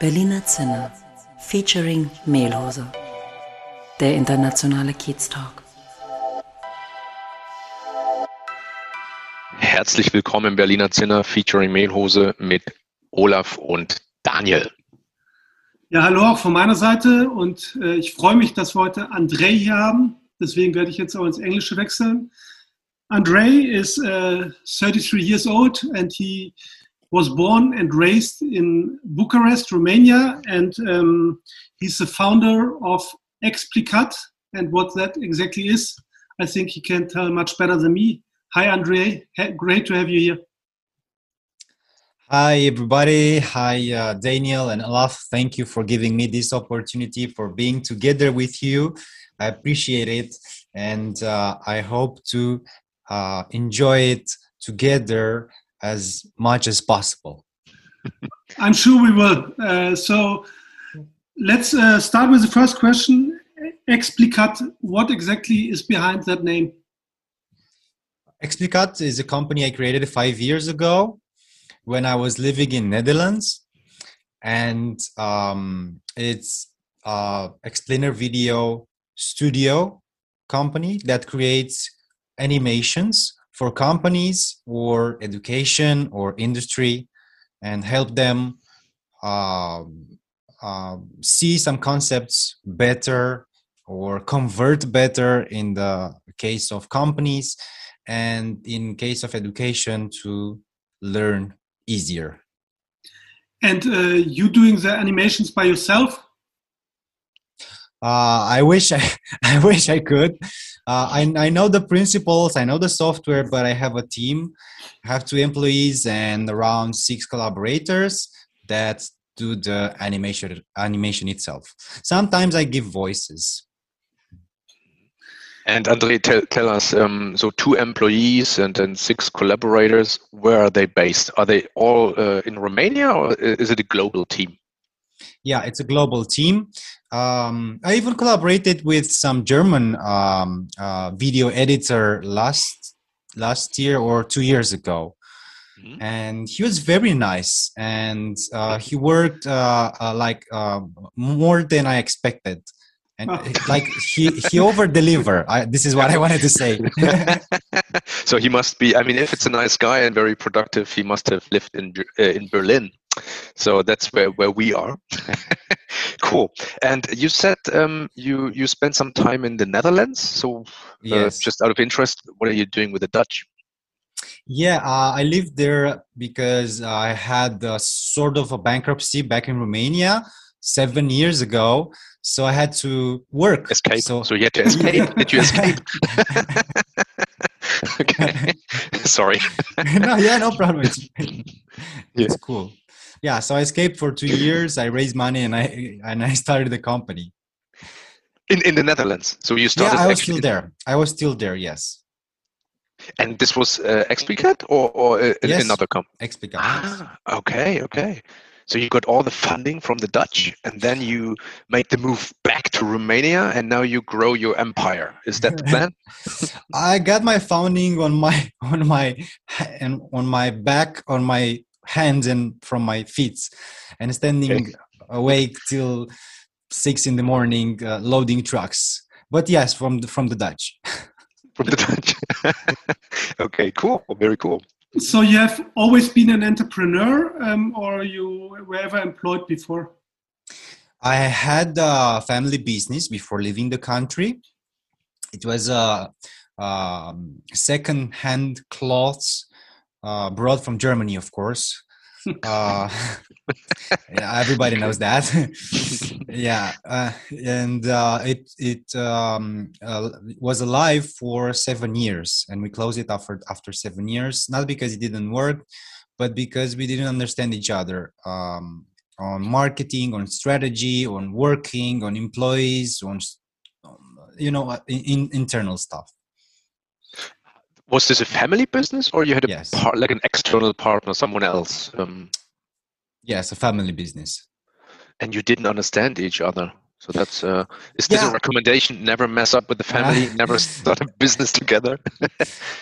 Berliner Zinne featuring Mehlhose. Der internationale Kiez Talk. Herzlich willkommen im Berliner Zinner featuring Mehlhose mit Olaf und Daniel. Ja, hallo auch von meiner Seite und äh, ich freue mich, dass wir heute André hier haben. Deswegen werde ich jetzt auch ins Englische wechseln. André is uh, 33 years old and he was born and raised in Bucharest, Romania, and um, he's the founder of Explicat. And what that exactly is, I think he can tell much better than me. Hi, Andre. Great to have you here. Hi, everybody. Hi, uh, Daniel and Olaf. Thank you for giving me this opportunity for being together with you. I appreciate it. And uh, I hope to uh, enjoy it together as much as possible. I'm sure we will. Uh, so let's uh, start with the first question. Explicat, what exactly is behind that name? Explicat is a company I created five years ago when I was living in Netherlands, and um, it's a explainer video studio company that creates animations for companies or education or industry and help them uh, uh, see some concepts better or convert better in the case of companies and in case of education to learn easier and uh, you doing the animations by yourself uh, I wish I, I wish I could. Uh, I, I know the principles, I know the software, but I have a team. I have two employees and around six collaborators that do the animation animation itself. Sometimes I give voices. And Andre, tell, tell us, um, so two employees and then six collaborators, where are they based? Are they all uh, in Romania or is it a global team? Yeah, it's a global team. Um, I even collaborated with some German um, uh, video editor last last year or two years ago, mm-hmm. and he was very nice. And uh, he worked uh, uh like uh, more than I expected, and like he he over deliver. this is what I wanted to say. so he must be. I mean, if it's a nice guy and very productive, he must have lived in uh, in Berlin so that's where, where we are cool and you said um, you you spent some time in the netherlands so uh, yes. just out of interest what are you doing with the dutch yeah uh, i lived there because i had a sort of a bankruptcy back in romania seven years ago so i had to work. Escape. So, so you had to escape. Did you escape? Okay. Sorry. No yeah no problem. It's, yeah. it's cool. Yeah so i escaped for two years. I raised money and i and i started the company. In in the netherlands. So you started yeah i was still there. I was still there yes. And this was uh, explicat or, or uh, yes. another company explicat ah, okay okay so you got all the funding from the Dutch, and then you made the move back to Romania, and now you grow your empire. Is that the plan? I got my founding on my on my and on my back on my hands and from my feet and standing awake till six in the morning uh, loading trucks. But yes from the, from the dutch. From the dutch. Okay cool. Very cool so you have always been an entrepreneur um, or you were ever employed before i had a family business before leaving the country it was a um, second hand clothes uh, brought from Germany, of course. Uh, yeah, everybody knows that. yeah, uh, and uh, it it um, uh, was alive for seven years, and we closed it after after seven years. Not because it didn't work, but because we didn't understand each other um, on marketing, on strategy, on working, on employees, on you know, in, in internal stuff Was this a family business, or you had a Yes. par- like an external partner, someone else, um, Yes, a family business. and you didn't understand each other? So that's uh, is this Yeah. a recommendation? Never mess up with the family. never start a business together.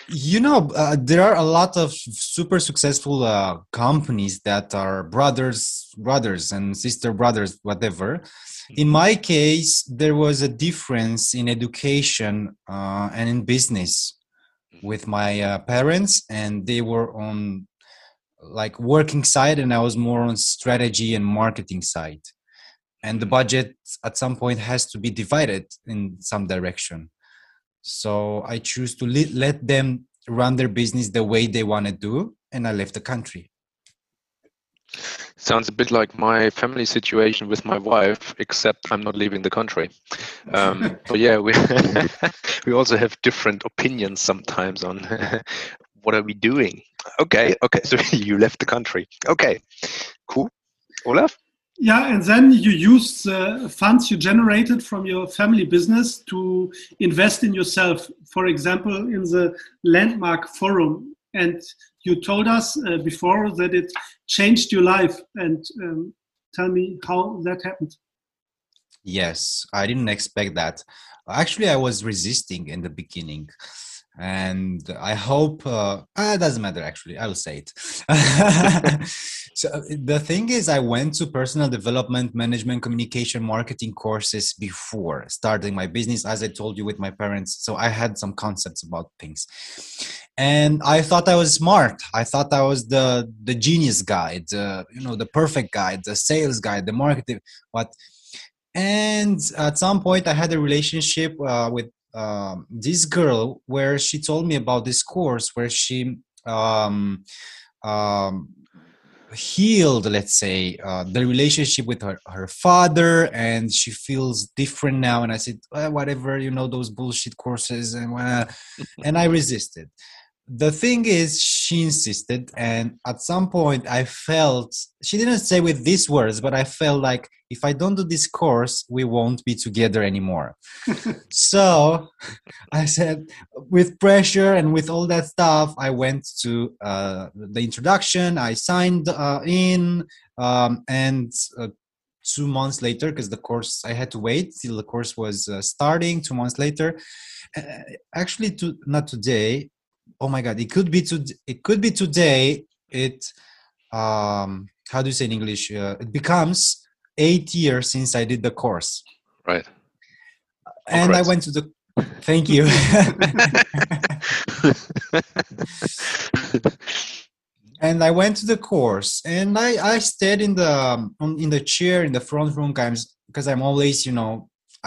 You know, uh, there are a lot of super successful uh, companies that are brothers, brothers and sister brothers, whatever. In my case, there was a difference in education uh, and in business with my uh, parents, and they were on like working side, and I was more on strategy and marketing side. And the budget at some point has to be divided in some direction. So I choose to let, let them run their business the way they want to do, and I left the country. Sounds a bit like my family situation with my wife, except I'm not leaving the country. Um, but yeah, we we also have different opinions sometimes on what are we doing. Okay, okay. So you left the country. Okay, cool. Olaf. Yeah, and then you use the funds you generated from your family business to invest in yourself. For example, in the Landmark Forum. And you told us uh, before that it changed your life. And um, tell me how that happened. Yes, I didn't expect that. Actually, I was resisting in the beginning. And I hope uh, ah, it doesn't matter. Actually, I will say it. so uh, the thing is, I went to personal development, management, communication, marketing courses before starting my business. As I told you, with my parents, so I had some concepts about things, and I thought I was smart. I thought I was the the genius guy, the you know the perfect guy, the sales guy, the marketing. What and at some point i had a relationship uh, with um, this girl where she told me about this course where she um, um, healed let's say uh, the relationship with her, her father and she feels different now. And i said well, whatever you know those bullshit courses and uh, and i resisted the thing is she insisted and at some point i felt she didn't say with these words but i felt like if i don't do this course we won't be together anymore. So i said with pressure and with all that stuff i went to uh, the introduction i signed uh, in um, and uh, two months later because the course i had to wait till the course was uh, starting two months later uh, actually to not today oh my god it could be to it could be today it um how do you say in english? Uh, it becomes eight years since i did the course. Right. and i went to the thank you. And i went to the course and i i stayed in the um, in the chair in the front room guys because i'm always you know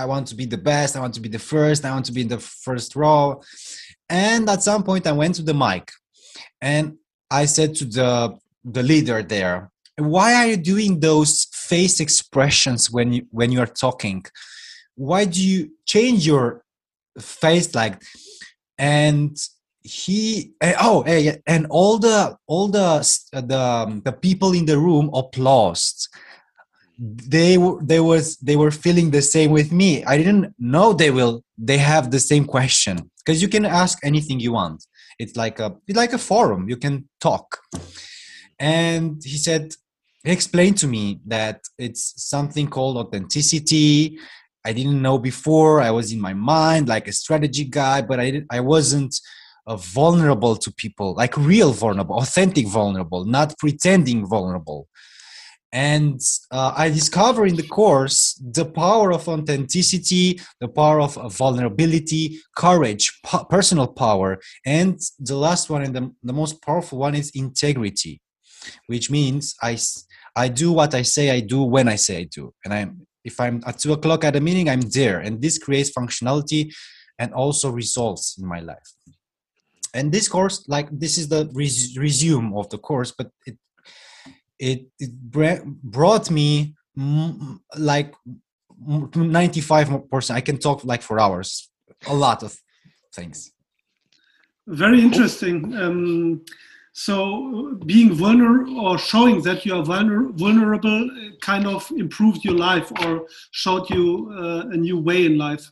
i want to be the best i want to be the first i want to be in the first row and at some point i went to the mic and i said to the the leader there why are you doing those face expressions when you when you're talking? Why do you change your face like and he eh, oh eh, and all the all the the um, the people in the room applauded they were they was they were feeling the same with me. I didn't know they will they have the same question because you can ask anything you want. It's like a it's like a forum. You can talk. And he said he explained to me that it's something called authenticity. I didn't know before. I was in my mind like a strategy guy but i i wasn't uh, vulnerable to people like real vulnerable authentic vulnerable not pretending vulnerable and uh, i discovered in the course the power of authenticity the power of vulnerability courage po- personal power and the last one and the, the most powerful one is integrity which means i i do what i say i do when i say i do. And i'm if i'm at two o'clock at a meeting i'm there. And this creates functionality and also results in my life. And this course like this is the res- resume of the course but it it, it brought me like mm, 95% i can talk like for hours a lot of things Very interesting. Um, so, being vulnerable or showing that you are vulner- vulnerable uh, kind of improved your life or showed you uh, a new way in life.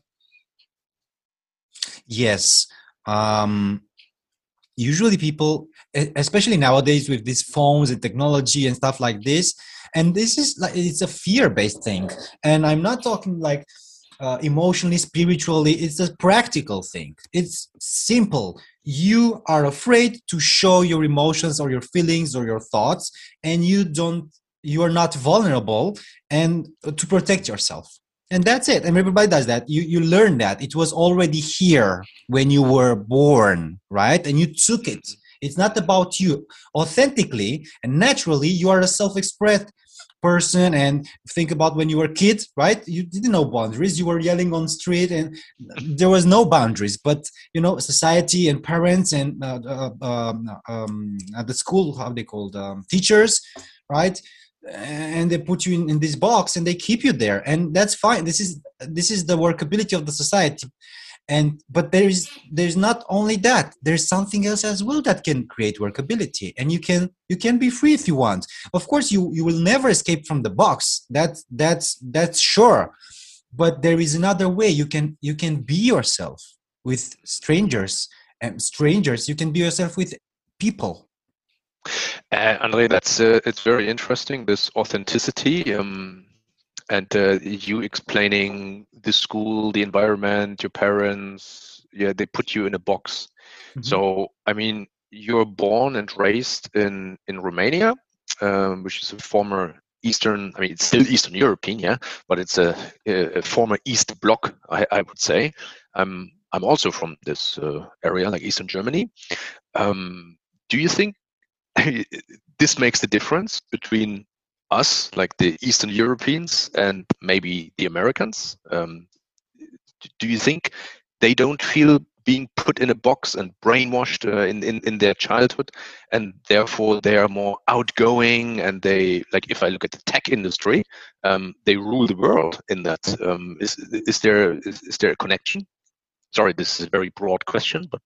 yes um usually people especially nowadays with these phones and technology and stuff like this. And this is like it's a fear based thing. And i'm not talking like uh, emotionally spiritually it's a practical thing. It's simple. You are afraid to show your emotions or your feelings or your thoughts and you don't you are not vulnerable and to protect yourself. And that's it. And everybody does that. You you learn that. It was already here when you were born right? And you took it it's not about you. Authentically and naturally you are a self-expressed person and think about when you were a kid right? You didn't know boundaries. You were yelling on street and there was no boundaries. But you know society and parents and uh, uh, um, um, at the school how they called um, teachers right? And they put you in, in this box and they keep you there. And that's fine. This is this is the workability of the society and but there is there's not only that there's something else as well that can create workability. And you can you can be free if you want. Of course you you will never escape from the box. That's that's that's sure. But there is another way. You can you can be yourself with strangers and strangers you can be yourself with people. Uh, Andre, that's uh, it's very interesting. This authenticity, um, and uh, you explaining the school, the environment, your parents. Yeah, they put you in a box. Mm-hmm. So, I mean, you're born and raised in in Romania, um, which is a former Eastern. I mean, it's still Eastern European, yeah, but it's a, a former East Bloc, I, I would say. I'm I'm also from this uh, area, like Eastern Germany. Um, do you think this makes the difference between us, like the Eastern Europeans, and maybe the Americans. Um, do you think they don't feel being put in a box and brainwashed uh, in, in, in their childhood and therefore they are more outgoing and they like if i look at the tech industry um, they rule the world in that um, is, is there is, is there a connection sorry this is a very broad question but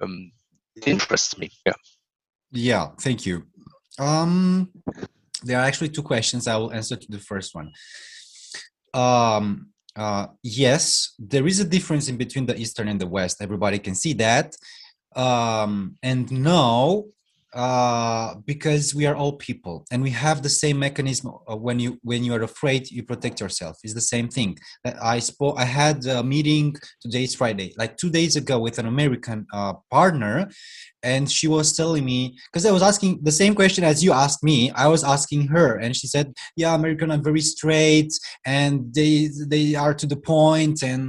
um, it interests me yeah yeah, thank you. Um, there are actually two questions. I will answer to the first one. Um, uh, yes, there is a difference in between the Eastern and the West. Everybody can see that. Um, and no, uh, because we are all people and we have the same mechanism when you when you are afraid you protect yourself. It's the same thing. I spoke i had a meeting today's friday like two days ago with an american uh, partner and she was telling me because i was asking the same question as you asked me i was asking her and she said yeah american are very straight and they they are to the point and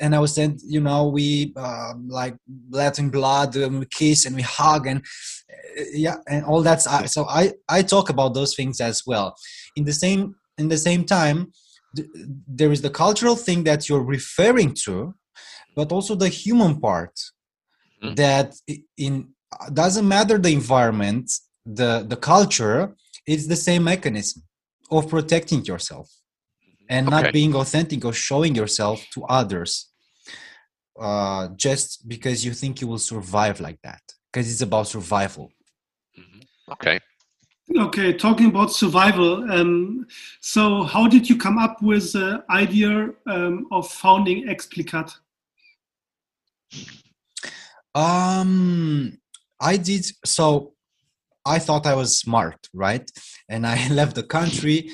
and i was saying you know we uh, like latin blood and we kiss and we hug and uh, yeah and all that's so i i talk about those things as well in the same in the same time there is the cultural thing that you're referring to but also the human part mm. that in doesn't matter the environment the the culture it's the same mechanism of protecting yourself and okay. not being authentic or showing yourself to others uh, just because you think you will survive like that because it's about survival mm-hmm. Okay okay talking about survival um, so how did you come up with the idea um, of founding explicat um, I did so. I thought I was smart, right? And I left the country,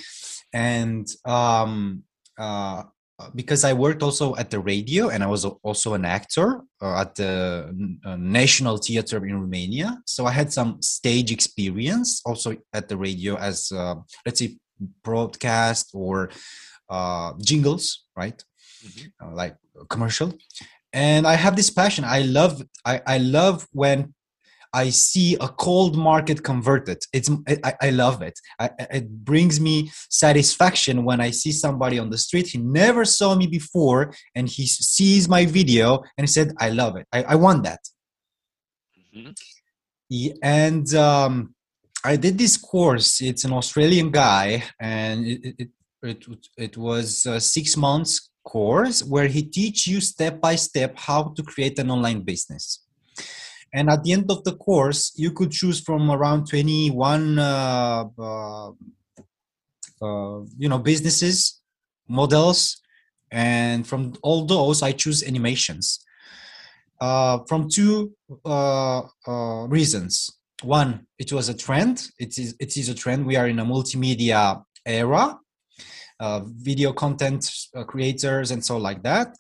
and um, uh, because I worked also at the radio and I was also an actor uh, at the uh, National Theater in Romania. So I had some stage experience also at the radio as uh, let's say broadcast or uh, jingles, right? Mm-hmm. Uh, like commercial and i have this passion i love i, I love when i see a cold market converted. It's i, I love it. I, it brings me satisfaction when i see somebody on the street. He never saw me before and he sees my video and he said i love it. I, I want that. Mm-hmm. and um, i did this course. It's an australian guy and it, it, it, it was six months course where he teach you step by step how to create an online business and at the end of the course you could choose from around 21 uh, uh, uh, you know businesses models and from all those i choose animations uh, from two uh, reasons. One, it was a trend. It is it is a trend. We are in a multimedia era, uh, video content creators and so like that.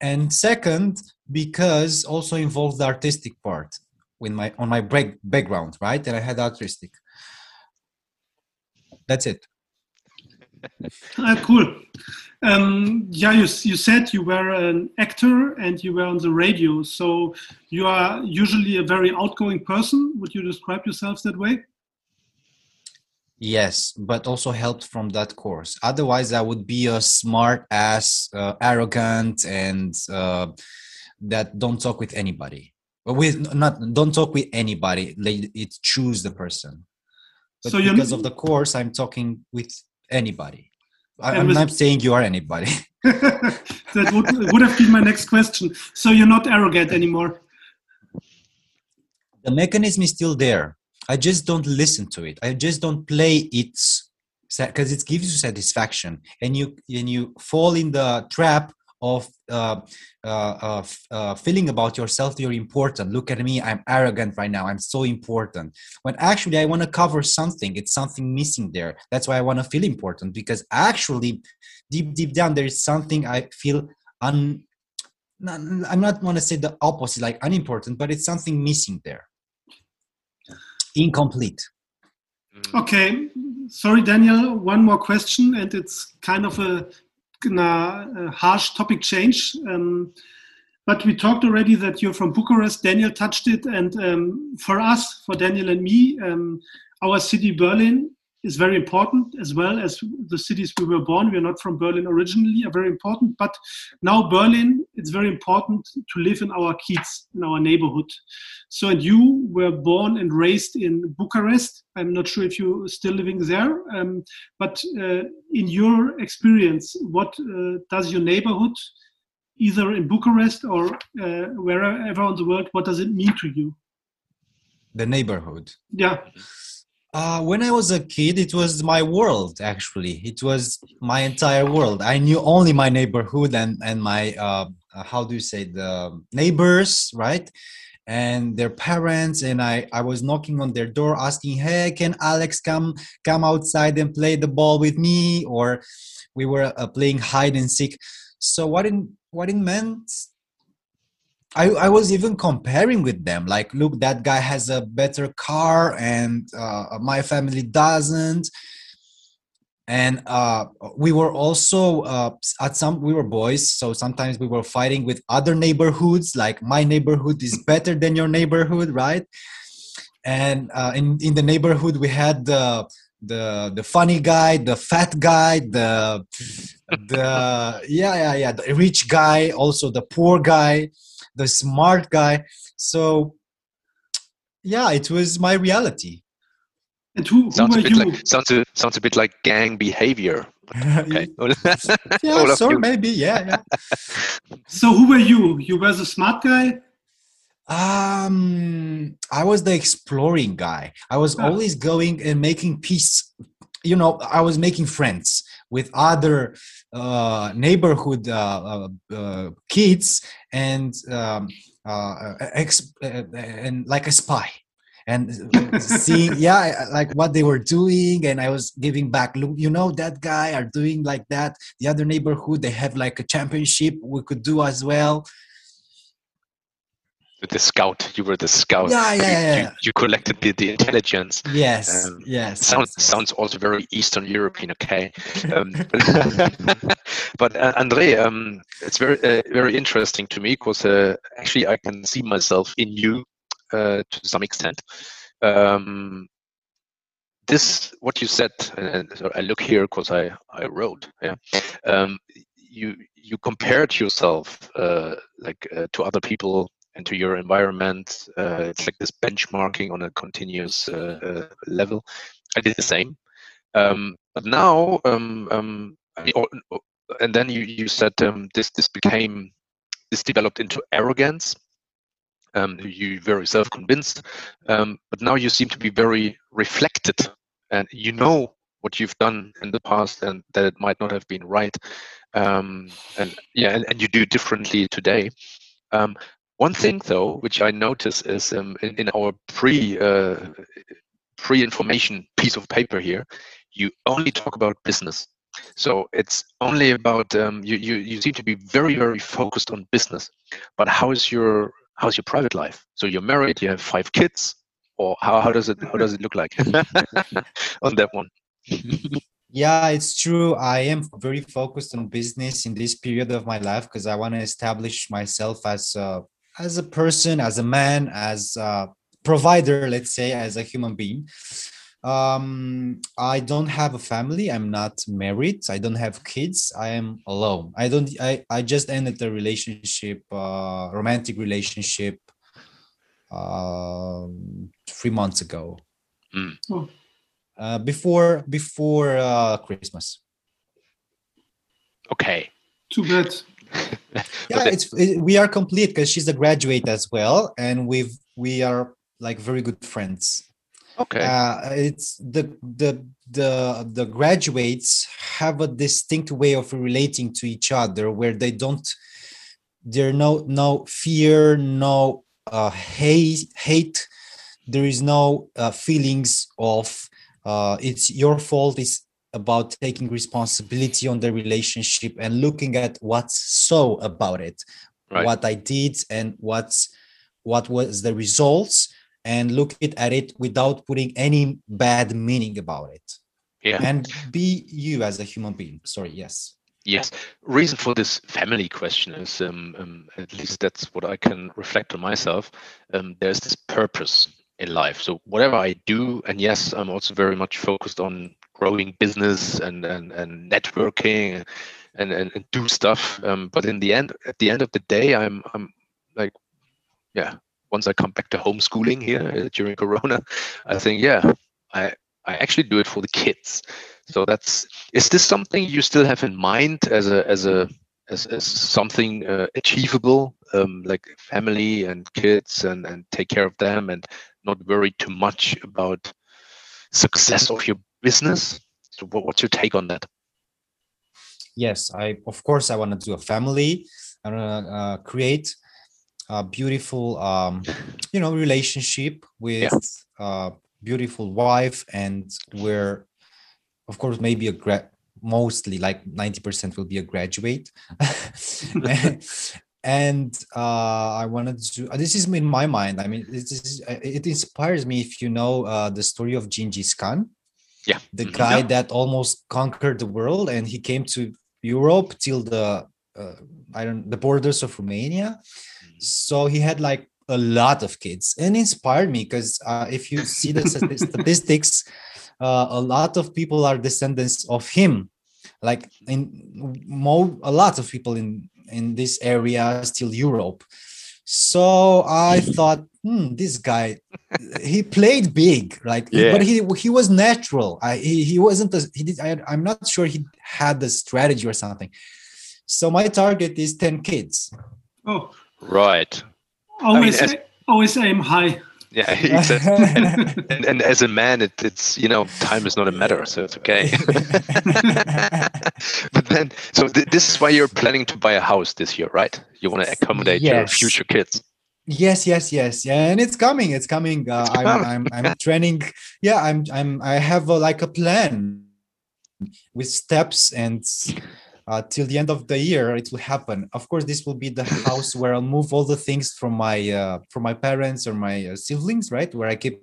And second, because also involved the artistic part with my on my break, background, right? And I had artistic. That's it. Ah, cool. Um, yeah, you, you said you were an actor and you were on the radio. So you are usually a very outgoing person. Would you describe yourself that way? Yes, but also helped from that course. Otherwise, I would be a smart ass, uh, arrogant, and uh, that don't talk with anybody. With not don't talk with anybody. Like it choose the person. But So you're- because of the course, I'm talking with anybody. I, i'm with- not saying you are anybody. that would, would have been my next question. So you're not arrogant anymore. the mechanism is still there. I just don't listen to it. I just don't play it because it gives you satisfaction, and you and you fall in the trap of uh, uh, uh, uh, feeling about yourself. You're important. Look at me. I'm arrogant right now. I'm so important. When actually I want to cover something. It's something missing there. That's why I want to feel important because actually, deep deep down, there is something I feel un. I'm not want to say the opposite, like unimportant, but it's something missing there incomplete. Okay, sorry, Daniel. One more question, and it's kind of a, a, a harsh topic change. Um, but we talked already that you're from Bucharest. Daniel touched it, and um, for us, for Daniel and me, um, our city Berlin is very important, as well as the cities we were born. We are not from Berlin originally, are very important. But now Berlin, it's very important to live in our kids, in our neighborhood. So, and you were born and raised in Bucharest. I'm not sure if you're still living there, um, but uh, in your experience, what uh, does your neighborhood, either in Bucharest or uh, wherever in the world, what does it mean to you? The neighborhood. Yeah, Uh, when I was a kid, it was my world. Actually, it was my entire world. I knew only my neighborhood and and my uh, uh, how do you say the neighbors, right? And their parents. And I I was knocking on their door, asking, "Hey, can Alex come come outside and play the ball with me?" Or we were uh, playing hide and seek. So what in what it meant I, I was even comparing with them like look that guy has a better car and uh, my family doesn't. And uh, we were also uh, at some we were boys so sometimes we were fighting with other neighborhoods like my neighborhood is better than your neighborhood right? And uh, in in the neighborhood we had the the the funny guy the fat guy the the yeah yeah yeah the rich guy also the poor guy the smart guy so yeah it was my reality and who, who Sounds a were bit you? like sounds a, sounds a bit like gang behavior. Okay. yeah so you. maybe yeah yeah So who were you? You were the smart guy. um i was the exploring guy i was Ah. always going and making peace you know i was making friends with other uh neighborhood uh, uh, uh kids and um uh ex- uh, and like a spy. And seeing yeah like what they were doing and i was giving back look you know that guy are doing like that. The other neighborhood they have like a championship we could do as well the scout. You were the scout. Yeah, yeah, You, yeah, you, yeah. you collected the, the intelligence. yes Um, yes Sounds yes, sounds also very Eastern European. Okay, um, but uh, Andre, um, it's very uh, very interesting to me because uh, actually I can see myself in you uh, to some extent. Um, this what you said, and I look here because I I wrote. Yeah, um, you you compared yourself uh, like uh, to other people and to your environment. Uh, it's like this benchmarking on a continuous uh, uh, level. I did the same. Um, but now, um, um, or, or- and then you, you said um, this this became this developed into arrogance. Um, you very self-convinced, um, but now you seem to be very reflected, and you know what you've done in the past, and that it might not have been right. Um, and yeah, and, and you do differently today. Um, One thing, though, which I notice is um, in, in our pre uh, pre information piece of paper here, you only talk about business. So it's only about um, you, you. You seem to be very very focused on business. But how is your how's your private life? So you're married, you have five kids, or how, how does it how does it look like on that one? yeah, it's true. I am very focused on business in this period of my life because I want to establish myself as a as a person, as a man, as a provider, let's say, as a human being. Um, I don't have a family. I'm not married. I don't have kids. I am alone. I don't. I I just ended a relationship, uh, romantic relationship, uh, three months ago. Mm. Oh. Uh, before before uh, Christmas. Okay. Too bad. yeah, it's it, we are complete because she's a graduate as well, and we've we are like very good friends. Okay. Uh, it's the the the the graduates have a distinct way of relating to each other where they don't there no no fear no uh, hate hate there is no uh, feelings of uh, it's your fault it's about taking responsibility on the relationship and looking at what's so about it Right. what i did and what's what was the results and look it at it without putting any bad meaning about it Yeah. and be you as a human being sorry yes Yes. Reason for this family question is, um, um, at least that's what I can reflect on myself. Um, there's this purpose in life. So whatever I do, and yes, I'm also very much focused on growing business and and, and networking and, and, and do stuff. Um, but in the end, at the end of the day, I'm I'm like, yeah. Once I come back to homeschooling here uh, during Corona, I think, yeah, I I actually do it for the kids. So that's is this something you still have in mind as a as a as, as something uh, achievable, um, like family and kids, and and take care of them, and not worry too much about success of your business. So what, what's your take on that? yes i of course i want to do a family. I want to uh, create a beautiful um you know relationship with a beautiful wife and where of course maybe a grad mostly like 90% will be a graduate. And uh i wanted to uh, this is in my mind. I mean this is uh, it inspires me if you know uh the story of Genghis Khan Yeah. the Mhm. guy Yeah. that almost conquered the world and he came to Europe till the uh, I don't the borders of Romania. So he had like a lot of kids and inspired me because uh, if you see the statistics, uh, a lot of people are descendants of him. Like in mo a lot of people in in this area still Europe. So I thought, hmm, this guy, he played big, like, Yeah. but he he was natural. I he, he wasn't. A, he did. I, I'm not sure he had the strategy or something. So my target is ten kids. Oh, Right. always, as- always aim high. Yeah. Exactly. and, and, and as a man, it, it's you know time is not a matter, so it's okay. but then, so th- this is why you're planning to buy a house this year, right? You want to accommodate your future kids. Yes, yes, yes, yeah, and it's coming. It's coming. Uh, It's I'm. I'm, I'm training. Yeah, I'm, I'm, I have a, like a plan with steps, and uh, till the end of the year, it will happen. Of course, this will be the house where I'll move all the things from my, uh, from my parents or my uh, siblings, right? Where I keep,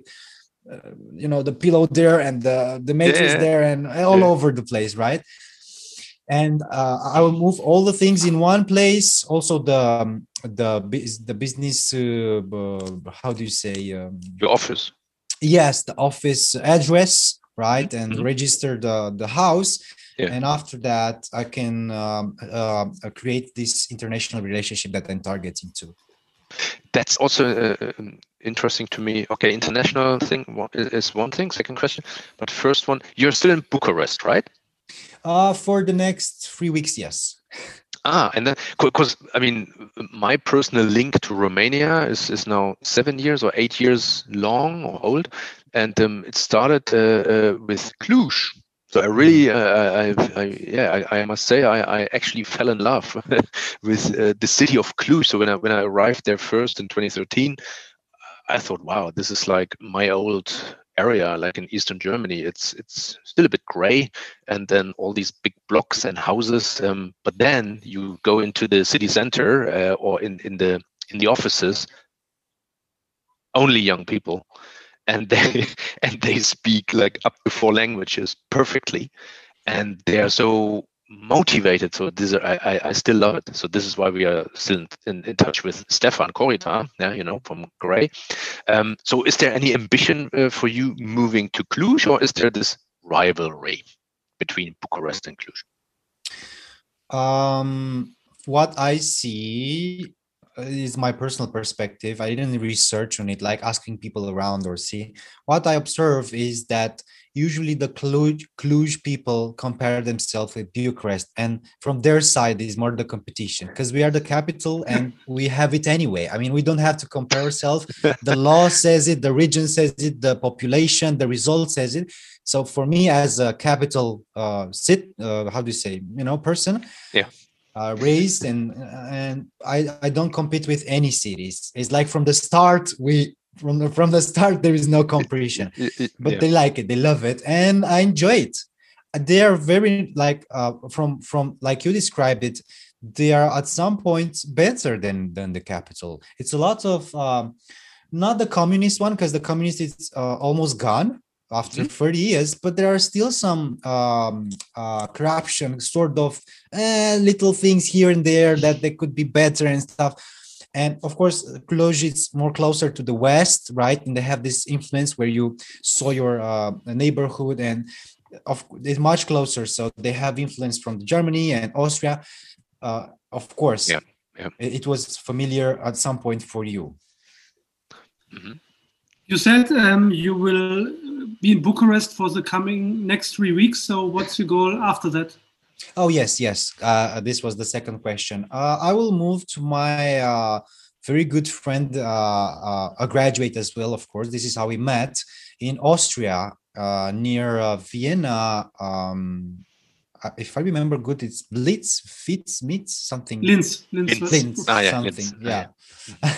uh, you know, the pillow there and the the mattress Yeah. there and all Yeah. over the place, right? And uh, I will move all the things in one place. Also, the um, the the business. Uh, how do you say? Um, Your office. yes, the office address, right, and Mhm. register the the house. Yeah. And after that, I can um, uh, create this international relationship that I'm targeting to. That's also uh, um, interesting to me. Okay, international thing is one thing. Second question, but first one, you're still in Bucharest, right? Uh, for the next three weeks, yes. Ah, and then because I mean, my personal link to Romania is is now seven years or eight years long or old, and um, it started uh, uh, with Cluj. So I really, uh, I, I, yeah, I, I, must say, I, I actually fell in love with uh, the city of Cluj. So when I when I arrived there first in 2013, I thought, wow, this is like my old area, like in Eastern Germany. It's it's still a bit gray, and then all these big blocks and houses. Um, but then you go into the city center uh, or in in the in the offices, only young people and they and they speak like up to four languages perfectly and they are so motivated so this I, I still love it so this is why we are still in, in touch with stefan korita yeah you know from gray um, so is there any ambition uh, for you moving to cluj or is there this rivalry between bucharest and cluj um what i see is my personal perspective. I didn't research on it, like asking people around or see. What I observe is that usually the Cluj, Cluj people compare themselves with Bucharest, and from their side is more the competition because we are the capital and we have it anyway. I mean, we don't have to compare ourselves. the law says it, the region says it, the population, the result says it. So for me, as a capital uh, sit, uh, how do you say, you know, person, yeah uh, raised and and I, I don't compete with any cities it's like from the start we from the, from the start there is no competition but yeah. they like it they love it and i enjoy it they are very like uh, from from like you described it they are at some point better than than the capital it's a lot of um, not the communist one because the communist is uh, almost gone after mm-hmm. 30 years but there are still some um, uh, corruption sort of uh, little things here and there that they could be better and stuff and of course Cluj is more closer to the west right and they have this influence where you saw your uh, neighborhood and of it's much closer so they have influence from germany and austria uh, of course yeah, yeah. It, it, was familiar at some point for you mm-hmm. you said um, you will be in Bucharest for the coming next three weeks. So, what's your goal after that? Oh yes, yes. Uh, this was the second question. Uh, I will move to my uh, very good friend, uh, uh, a graduate as well. Of course, this is how we met in Austria, uh, near Vienna. Um, if I remember good, it's Blitz, Fitz, Mitz, something. Linz, Linz, Linz, Linz ah, yeah, something. Linz. Yeah, yeah.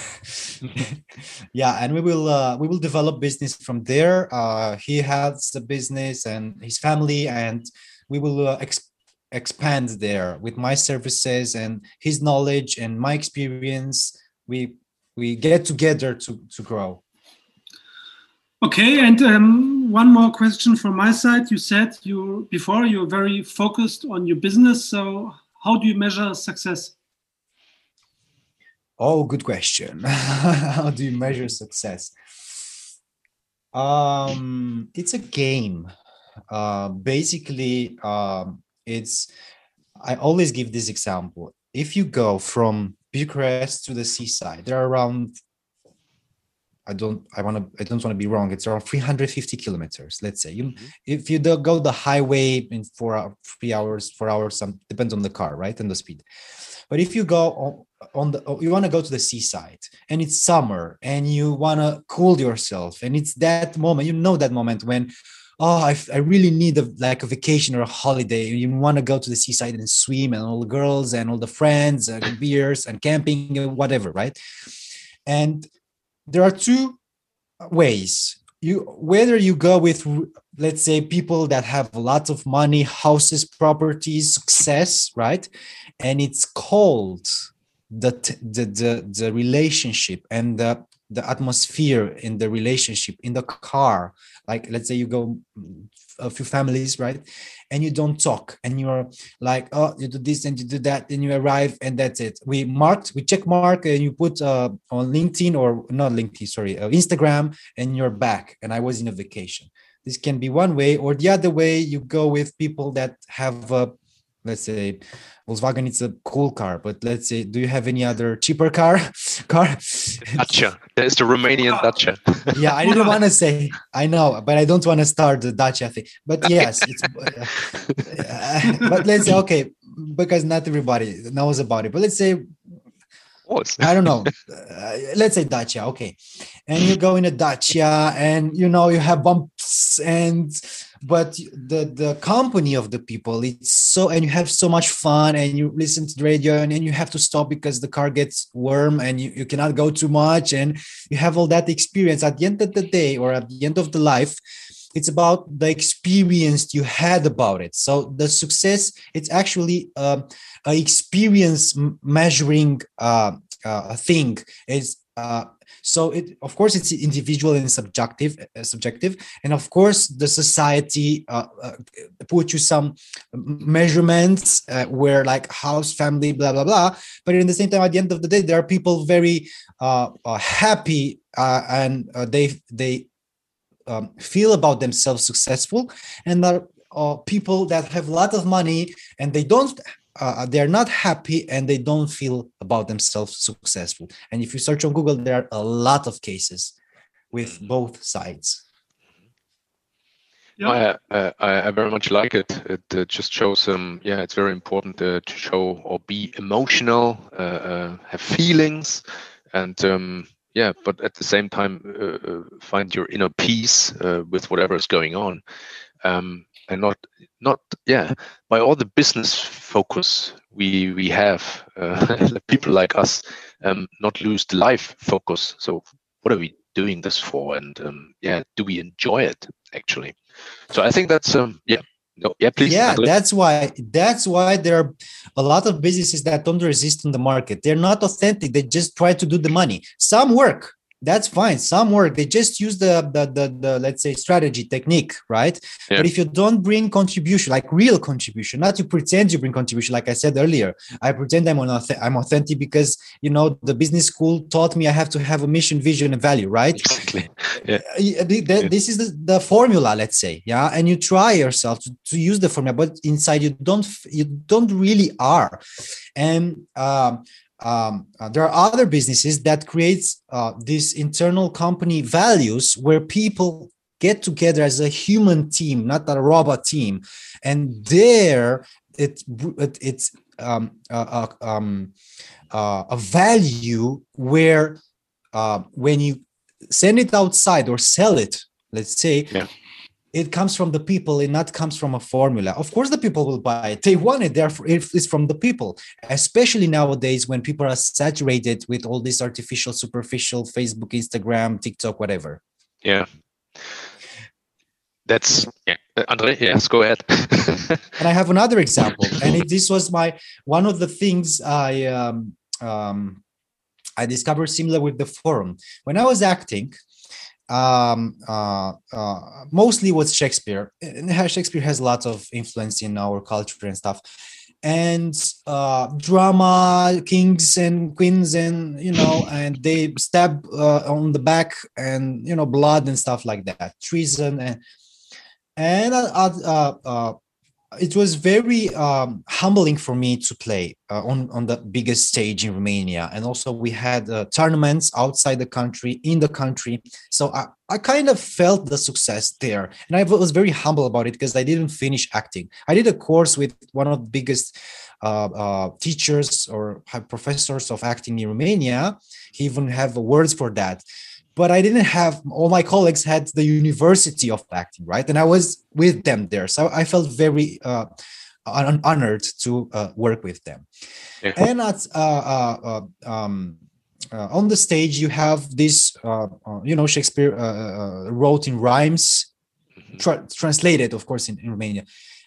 yeah, and we will uh, we will develop business from there. Uh, he has the business and his family, and we will uh, ex- expand there with my services and his knowledge and my experience. We we get together to to grow. Okay, and um, one more question from my side. You said you before you're very focused on your business. So how do you measure success? Oh, good question. how do you measure success? Um, it's a game. Uh, basically, um, it's. I always give this example. If you go from Bucharest to the seaside, there are around I don't I want to I don't want to be wrong. It's around 350 kilometers. Let's say you mm-hmm. if you go the highway in four three hours, four hours, some depends on the car, right, and the speed. But if you go on, on the you want to go to the seaside and it's summer and you want to cool yourself and it's that moment you know that moment when oh I, I really need a like a vacation or a holiday. You want to go to the seaside and swim and all the girls and all the friends and beers and camping and whatever right? And there are two ways. You whether you go with let's say people that have lots of money houses properties success right? And it's called the the the, the relationship and the the atmosphere in the relationship in the car like let's say you go a few families right? And you don't talk and you're like oh you do this and you do that and you arrive and that's it. We marked we check mark and you put uh, on linkedin or not linkedin sorry uh, instagram and you're back. And i was in a vacation. This can be one way or the other way you go with people that have a let's say Volkswagen it's a cool car, but let's say, do you have any other cheaper car? car? Dacia. There's the Romanian Dacia. yeah, I didn't want to say. I know, but I don't want to start the Dacia thing. But yes, it's. Uh, but let's say okay, because not everybody knows about it. But let's say. I don't know. Uh, let's say Dacia, okay, and you go in a Dacia, and you know you have bumps and but the the company of the people it's so and you have so much fun and you listen to the radio and then you have to stop because the car gets warm and you, you cannot go too much and you have all that experience. At the end of the day or at the end of the life it's about the experience you had about it. So the success it's actually um, a experience measuring uh, uh, thing. Is uh, so it of course it's individual and subjective uh, subjective. And of course the society uh, uh, put you some measurements uh, where like house family blah blah blah. But in the same time at the end of the day there are people very uh, uh, happy and they they um, feel about themselves successful. And are people that have a lot of money and they don't uh, they're not happy and they don't feel about themselves successful and if you search on google there are a lot of cases with mm-hmm. both sides yeah. I, uh, I, very much like it. It uh, just shows um yeah it's very important uh, to show or be emotional, uh, uh, have feelings, and um, yeah, but at the same time uh, find your inner peace with whatever is going on. Um, and not not yeah by all the business focus we we have uh, people like us um, not lose the life focus so what are we doing this for and um, yeah do we enjoy it actually so i think that's um yeah no, yeah, please. Yeah, that's why that's why there are a lot of businesses that don't resist in the market. They're not authentic. They just try to do the money. Some work, that's fine. Some work they just use the the the, the let's say strategy technique right? Yeah. but if you don't bring contribution like real contribution not you pretend you bring contribution like i said earlier i pretend i'm on i'm authentic because you know the business school taught me i have to have a mission vision and value right? Exactly. Yeah. this is the, the formula let's say yeah? And you try yourself to, to use the formula but inside you don't you don't really are. And um, um, uh, there are other businesses that creates uh, these internal company values where people get together as a human team not a robot team. And there it, it it's um, uh, um, a value where uh, when you send it outside or sell it let's say yeah it comes from the people it not comes from a formula. Of course the people will buy it. They want it therefore it's from the people especially nowadays when people are saturated with all this artificial superficial facebook instagram tiktok whatever. Yeah. That's yeah. Andrei yes go ahead. And i have another example and if this was my one of the things i um, um i discovered similar with the forum. When i was acting um, uh, uh, mostly with Shakespeare. And Shakespeare has lots of influence in our culture and stuff. And uh, drama, kings and queens, and you know, and they stab uh, on the back, and you know, blood and stuff like that, treason, and and uh, uh, it was very um, humbling for me to play uh, on on the biggest stage in Romania, and also we had uh, tournaments outside the country, in the country. So I, I kind of felt the success there, and I was very humble about it because I didn't finish acting. I did a course with one of the biggest uh, uh teachers or professors of acting in Romania. He even have words for that but I didn't have all my colleagues had the University of Acting, right? And I was with them there, so I felt very uh, honored to uh, work with them. Yeah. And at uh, uh, uh um, uh, on the stage, you have this, you know, Shakespeare wrote in rhymes, mm-hmm. tra- translated, of course, in, in Romania,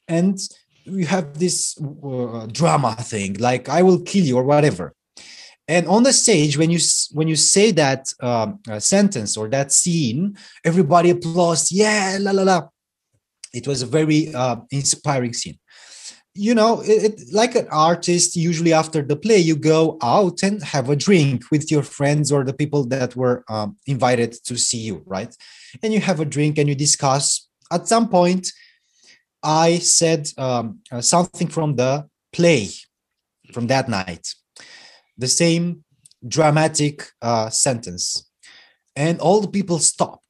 and you have this drama thing, like "I will kill you" or whatever and on the stage when you when you say that um, uh, sentence or that scene everybody applauds yeah la la la. It was a very uh, inspiring scene. You know it, it, like an artist usually after the play you go out and have a drink with your friends or the people that were um, invited to see you right? And you have a drink and you discuss. At some point i said um, uh, something from the play from that night the same dramatic uh, sentence. And all the people stopped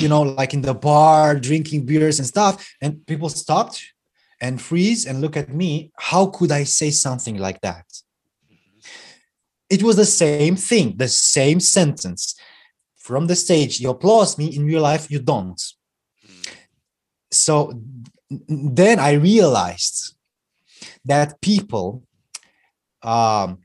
you know like in the bar drinking beers and stuff. And people stopped and freeze and look at me. How could i say something like that? It was the same thing the same sentence. From the stage you applause me. In real life you don't. So then I realized that people um,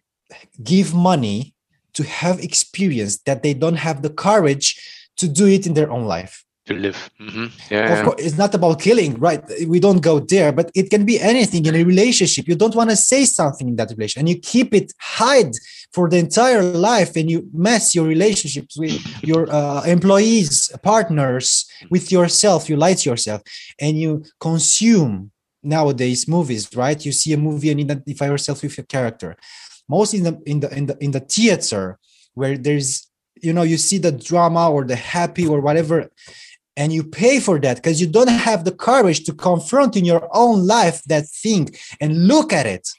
give money to have experience that they don't have the courage to do it in their own life to live. Mm-hmm. Yeah, of yeah. course it's not about killing right we don't go there but it can be anything in a relationship you don't want to say something in that relationship and you keep it hide for the entire life and you mess your relationships with your uh, employees partners with yourself you lie to yourself and you consume nowadays movies right you see a movie and identify yourself with a character mostly in the in the in the in the theater where there's you know you see the drama or the happy or whatever and you pay for that because you don't have the courage to confront in your own life that thing and look at it.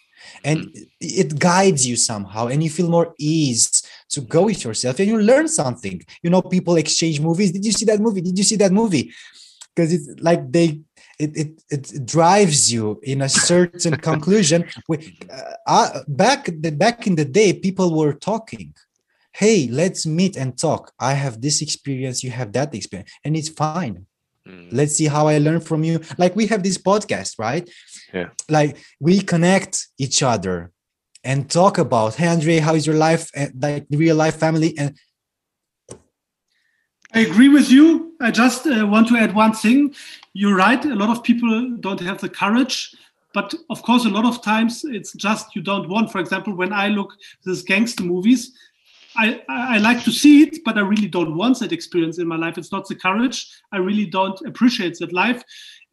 And mm. it guides you somehow and you feel more ease to go with yourself and you learn something. You know people exchange movies. Did you see that movie? Did you see that movie? Because it's like they it, it it drives you in a certain conclusion. Uh, uh, back the, back in the day people were talking hey let's meet and talk. I have this experience you have that experience and it's fine. Mm. let's see how i learn from you. Like we have this podcast right? Yeah. Like we connect each other and talk about hey andrei how is your life and like real life family? And i agree with you. I just uh, want to add one thing you're right a lot of people don't have the courage but of course a lot of times it's just you don't want for example when i look these gangster movies I, I like to see it, but I really don't want that experience in my life. It's not the courage. I really don't appreciate that life.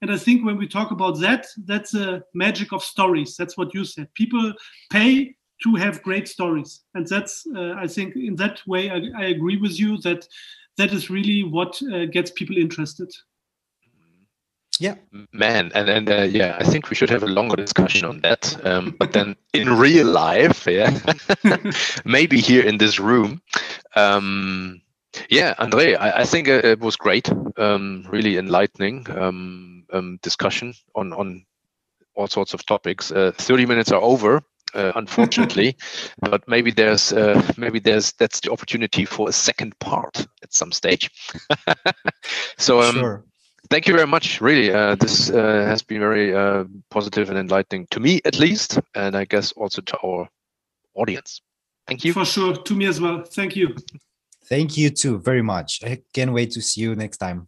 And I think when we talk about that, that's the magic of stories. That's what you said. People pay to have great stories. And that's, uh, I think, in that way, I, I, agree with you that that is really what uh, gets people interested yeah. Man and and uh, yeah i think we should have a longer discussion on that um, but then in real life yeah maybe here in this room um, yeah andrei i, I think uh, it was great um, really enlightening um, um, discussion on on all sorts of topics. Uh, 30 minutes are over uh, unfortunately but maybe there's uh, maybe there's that's the opportunity for a second part at some stage. So um, sure thank you very much. Really, uh, this uh, has been very uh, positive and enlightening to me, at least, and I guess also to our audience. Thank you. For sure, to me as well. Thank you. Thank you too very much. I can't wait to see you next time.